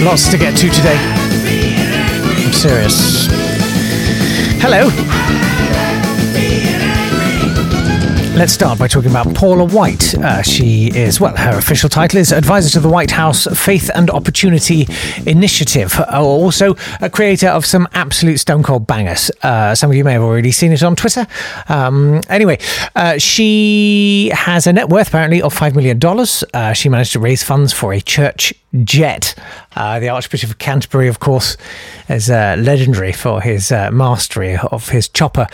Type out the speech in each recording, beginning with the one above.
Lots to get to today. I'm serious. Hello. Let's start by talking about Paula White. Uh, she is, well, her official title is Advisor to the White House Faith and Opportunity Initiative, uh, also a creator of some absolute stone cold bangers. Uh, some of you may have already seen it on Twitter. Um, anyway, uh, she has a net worth apparently of $5 million. Uh, she managed to raise funds for a church jet. Uh, the Archbishop of Canterbury, of course, is uh, legendary for his uh, mastery of his chopper.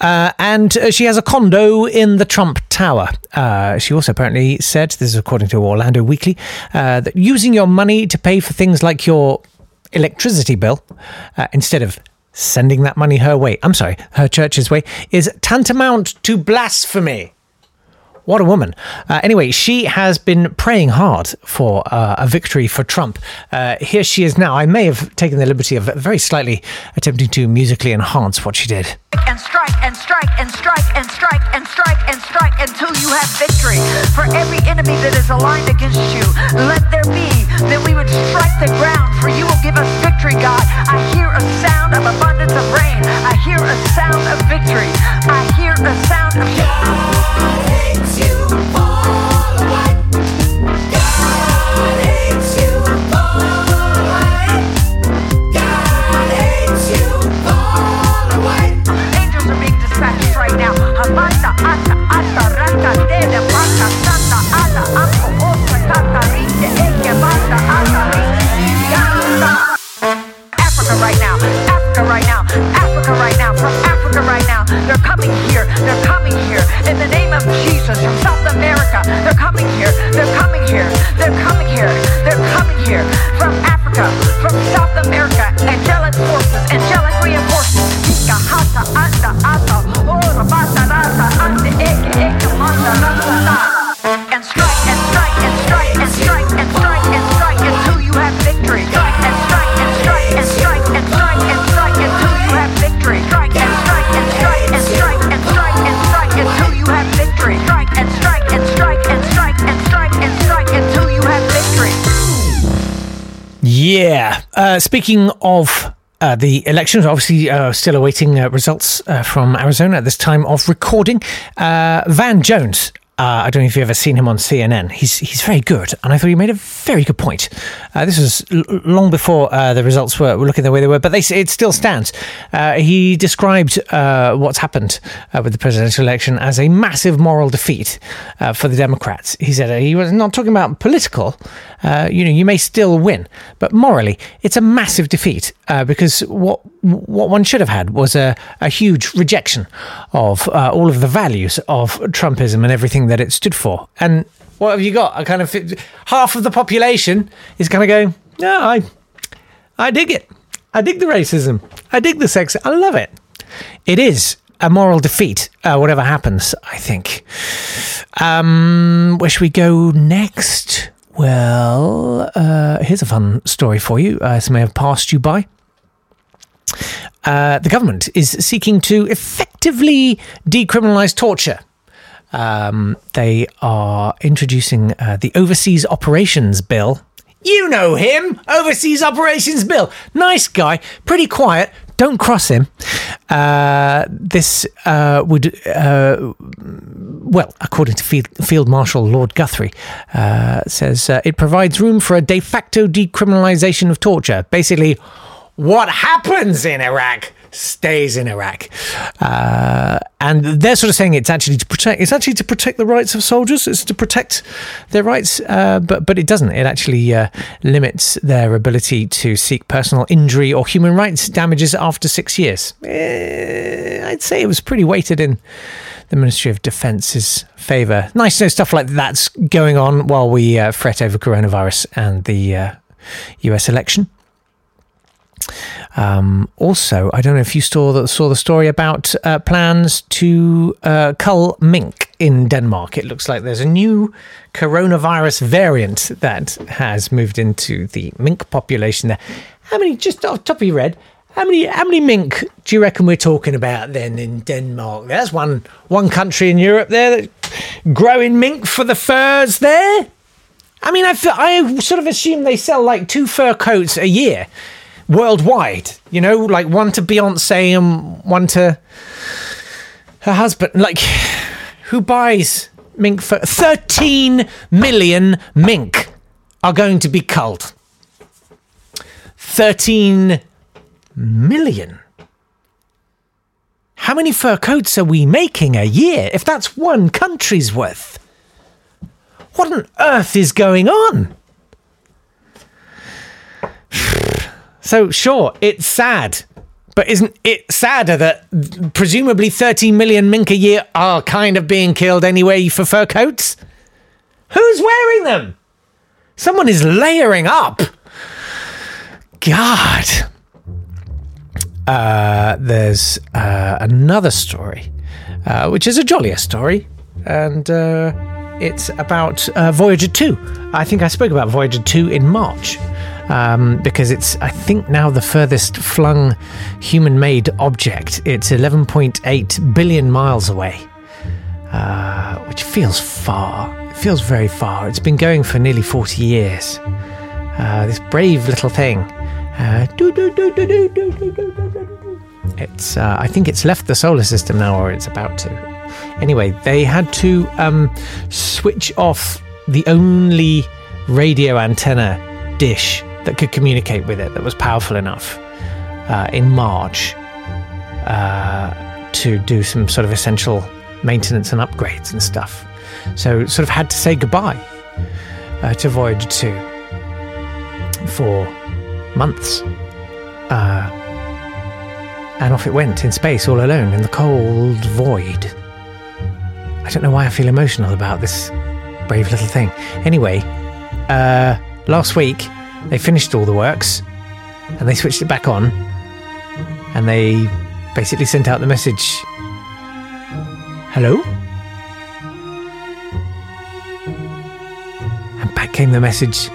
Uh, and she has a condo in the Trump Tower. Uh, she also apparently said, this is according to Orlando Weekly, uh, that using your money to pay for things like your electricity bill uh, instead of sending that money her way, I'm sorry, her church's way, is tantamount to blasphemy. What a woman. Uh, anyway, she has been praying hard for uh, a victory for Trump. Uh, here she is now. I may have taken the liberty of very slightly attempting to musically enhance what she did. and strike and strike and strike and strike and strike and strike until you have victory. For every enemy that is aligned against you, let there be that we would strike the ground. For you will give us victory, God. I hear a sound of abundance of rain. I hear a sound of victory. I hear a sound of Angels Yeah. Uh, speaking of uh, the elections, obviously uh, still awaiting uh, results uh, from Arizona at this time of recording. Uh, Van Jones. Uh, I don't know if you've ever seen him on CNN. He's he's very good, and I thought he made a very good point. Uh, this was l- long before uh, the results were, were looking the way they were, but they, it still stands. Uh, he described uh, what's happened uh, with the presidential election as a massive moral defeat for the Democrats. He said he was not talking about political. You know, you may still win, but morally, it's a massive defeat because what what one should have had was a, a huge rejection of all of the values of Trumpism and everything that it stood for. And what have you got? A kind of half of the population is kind of going, no, I I dig it. I dig the racism. I dig the sex. I love it. It is a moral defeat, uh, whatever happens, I think. Um, where should we go next? Well, uh, here's a fun story for you. Uh, this may have passed you by. Uh, the government is seeking to effectively decriminalize torture. Um, they are introducing uh, the Overseas Operations Bill. You know him, Overseas Operations Bill. Nice guy, pretty quiet, don't cross him. Uh, this uh, would, uh, well, according to Field, Field Marshal Lord Guthrie, uh, says uh, it provides room for a de facto decriminalisation of torture. Basically, what happens in Iraq stays in Iraq, uh, and they're sort of saying it's actually to protect. It's actually to protect the rights of soldiers. It's to protect their rights, uh, but but it doesn't. It actually uh, limits their ability to seek personal injury or human rights damages after six years. Eh, I'd say it was pretty weighted in the Ministry of Defence's favour. Nice to know stuff like that's going on while we uh, fret over coronavirus and the uh, US election. Um, also, I don't know if you saw the, saw the story about uh, plans to uh, cull mink in Denmark. It looks like there's a new coronavirus variant that has moved into the mink population there. How many, just off top of your head, how many how many mink do you reckon we're talking about then in Denmark? That's one one country in Europe there that growing mink for the furs there. I mean, I feel, I sort of assume they sell like two fur coats a year worldwide. You know, like one to Beyonce and one to her husband. Like, who buys mink for 13 million mink are going to be culled. 13 million. How many fur coats are we making a year if that's one country's worth? What on earth is going on? So, sure, it's sad. But isn't it sadder that presumably 13 million mink a year are kind of being killed anyway for fur coats? Who's wearing them? Someone is layering up. God. Uh, there's uh, another story, uh, which is a jollier story, and uh, it's about uh, Voyager 2. I think I spoke about Voyager 2 in March um, because it's, I think, now the furthest flung human made object. It's 11.8 billion miles away, uh, which feels far. It feels very far. It's been going for nearly 40 years. Uh, this brave little thing. Uh, it's, uh, I think it's left the solar system now, or it's about to. Anyway, they had to um, switch off the only radio antenna dish that could communicate with it that was powerful enough uh, in March uh, to do some sort of essential maintenance and upgrades and stuff. So, sort of had to say goodbye uh, to Voyager 2 for months. Uh, and off it went in space all alone in the cold void. I don't know why I feel emotional about this brave little thing. Anyway, uh, last week they finished all the works and they switched it back on and they basically sent out the message Hello? And back came the message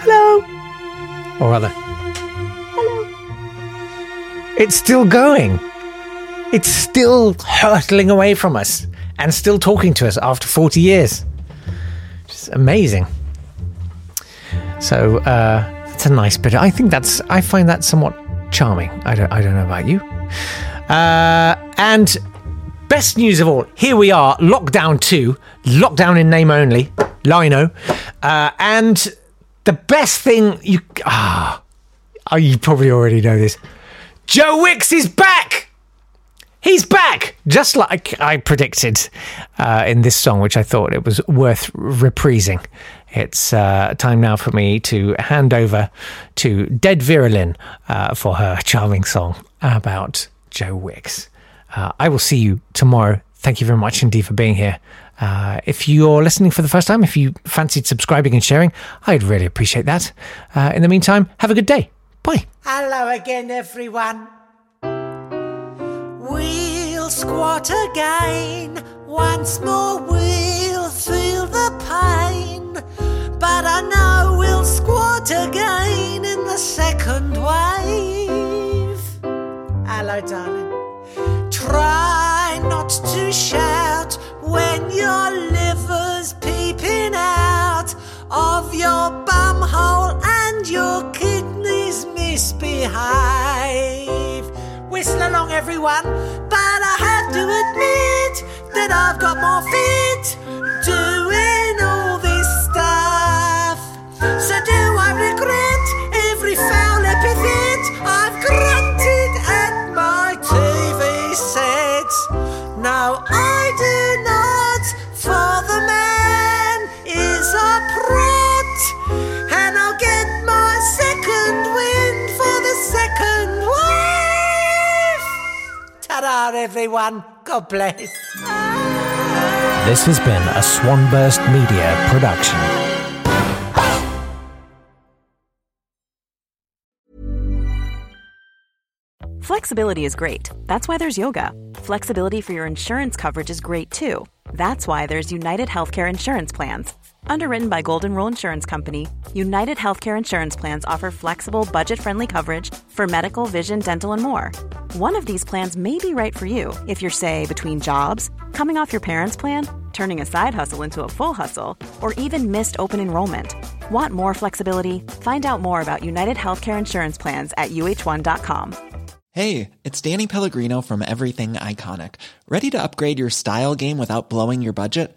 Hello? Or rather, Hello? It's still going. It's still hurtling away from us and still talking to us after 40 years. It's amazing. So uh, it's a nice bit. I think that's. I find that somewhat charming. I don't. I don't know about you. Uh, and best news of all, here we are, lockdown two, lockdown in name only, Lino, uh, and the best thing you ah, oh, you probably already know this. Joe Wicks is back. He's back, just like I predicted uh, in this song, which I thought it was worth reprising. It's uh, time now for me to hand over to Dead Vera uh, for her charming song about Joe Wicks. Uh, I will see you tomorrow. Thank you very much indeed for being here. Uh, if you're listening for the first time, if you fancied subscribing and sharing, I'd really appreciate that. Uh, in the meantime, have a good day. Bye. Hello again, everyone. We'll squat again. Once more, we'll Hello, darling. Try not to shout when your liver's peeping out of your bumhole and your kidneys misbehave. Whistle along, everyone. But I have to admit that I've got more fit doing all this stuff. So do I regret wife. Ta-da, everyone. God bless. This has been a Swanburst Media production. Flexibility is great. That's why there's yoga. Flexibility for your insurance coverage is great too. That's why there's United Healthcare Insurance Plans. Underwritten by Golden Rule Insurance Company, United Healthcare Insurance Plans offer flexible, budget friendly coverage for medical, vision, dental, and more. One of these plans may be right for you if you're, say, between jobs, coming off your parents' plan, turning a side hustle into a full hustle, or even missed open enrollment. Want more flexibility? Find out more about United Healthcare Insurance Plans at uh1.com. Hey, it's Danny Pellegrino from Everything Iconic. Ready to upgrade your style game without blowing your budget?